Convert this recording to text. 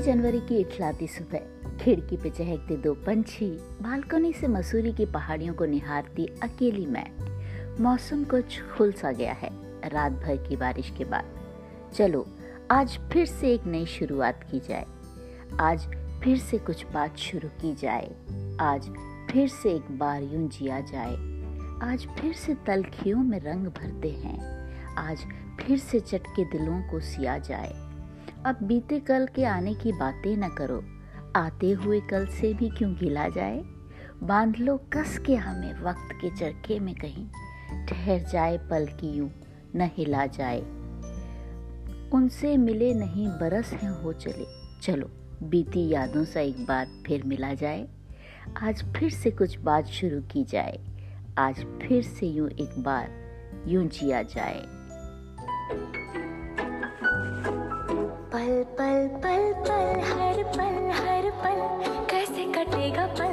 जनवरी की इठलाती सुबह, खिड़की पे चहकते दो पंछी, बालकनी से मसूरी की पहाड़ियों को निहारती अकेली मैं। मौसम कुछ खुल सा गया है, रात भर की बारिश के बाद। चलो, आज फिर से एक नई शुरुआत की जाए। आज फिर से कुछ बात शुरू की जाए। आज फिर से एक बार यूँ जिया जाए। आज फिर से तलखियों में रंग भरते हैं। आज फिर से चटके दिलों को सिया जाए। अब बीते कल के आने की बातें न करो। आते हुए कल से भी क्यों गिला जाए? बाँध लो कस के हमें वक्त के चरखे में कहीं। ठहर जाए पल की यूँ, न हिला जाए। उनसे मिले नहीं बरस हैं हो चले। चलो, बीती यादों से एक बार फिर मिला जाए। आज फिर से कुछ बात शुरू की जाए। आज फिर से यूँ एक बार, यूँ जिया जाए। पल पल हर पल हर पल कैसे कटेगा पल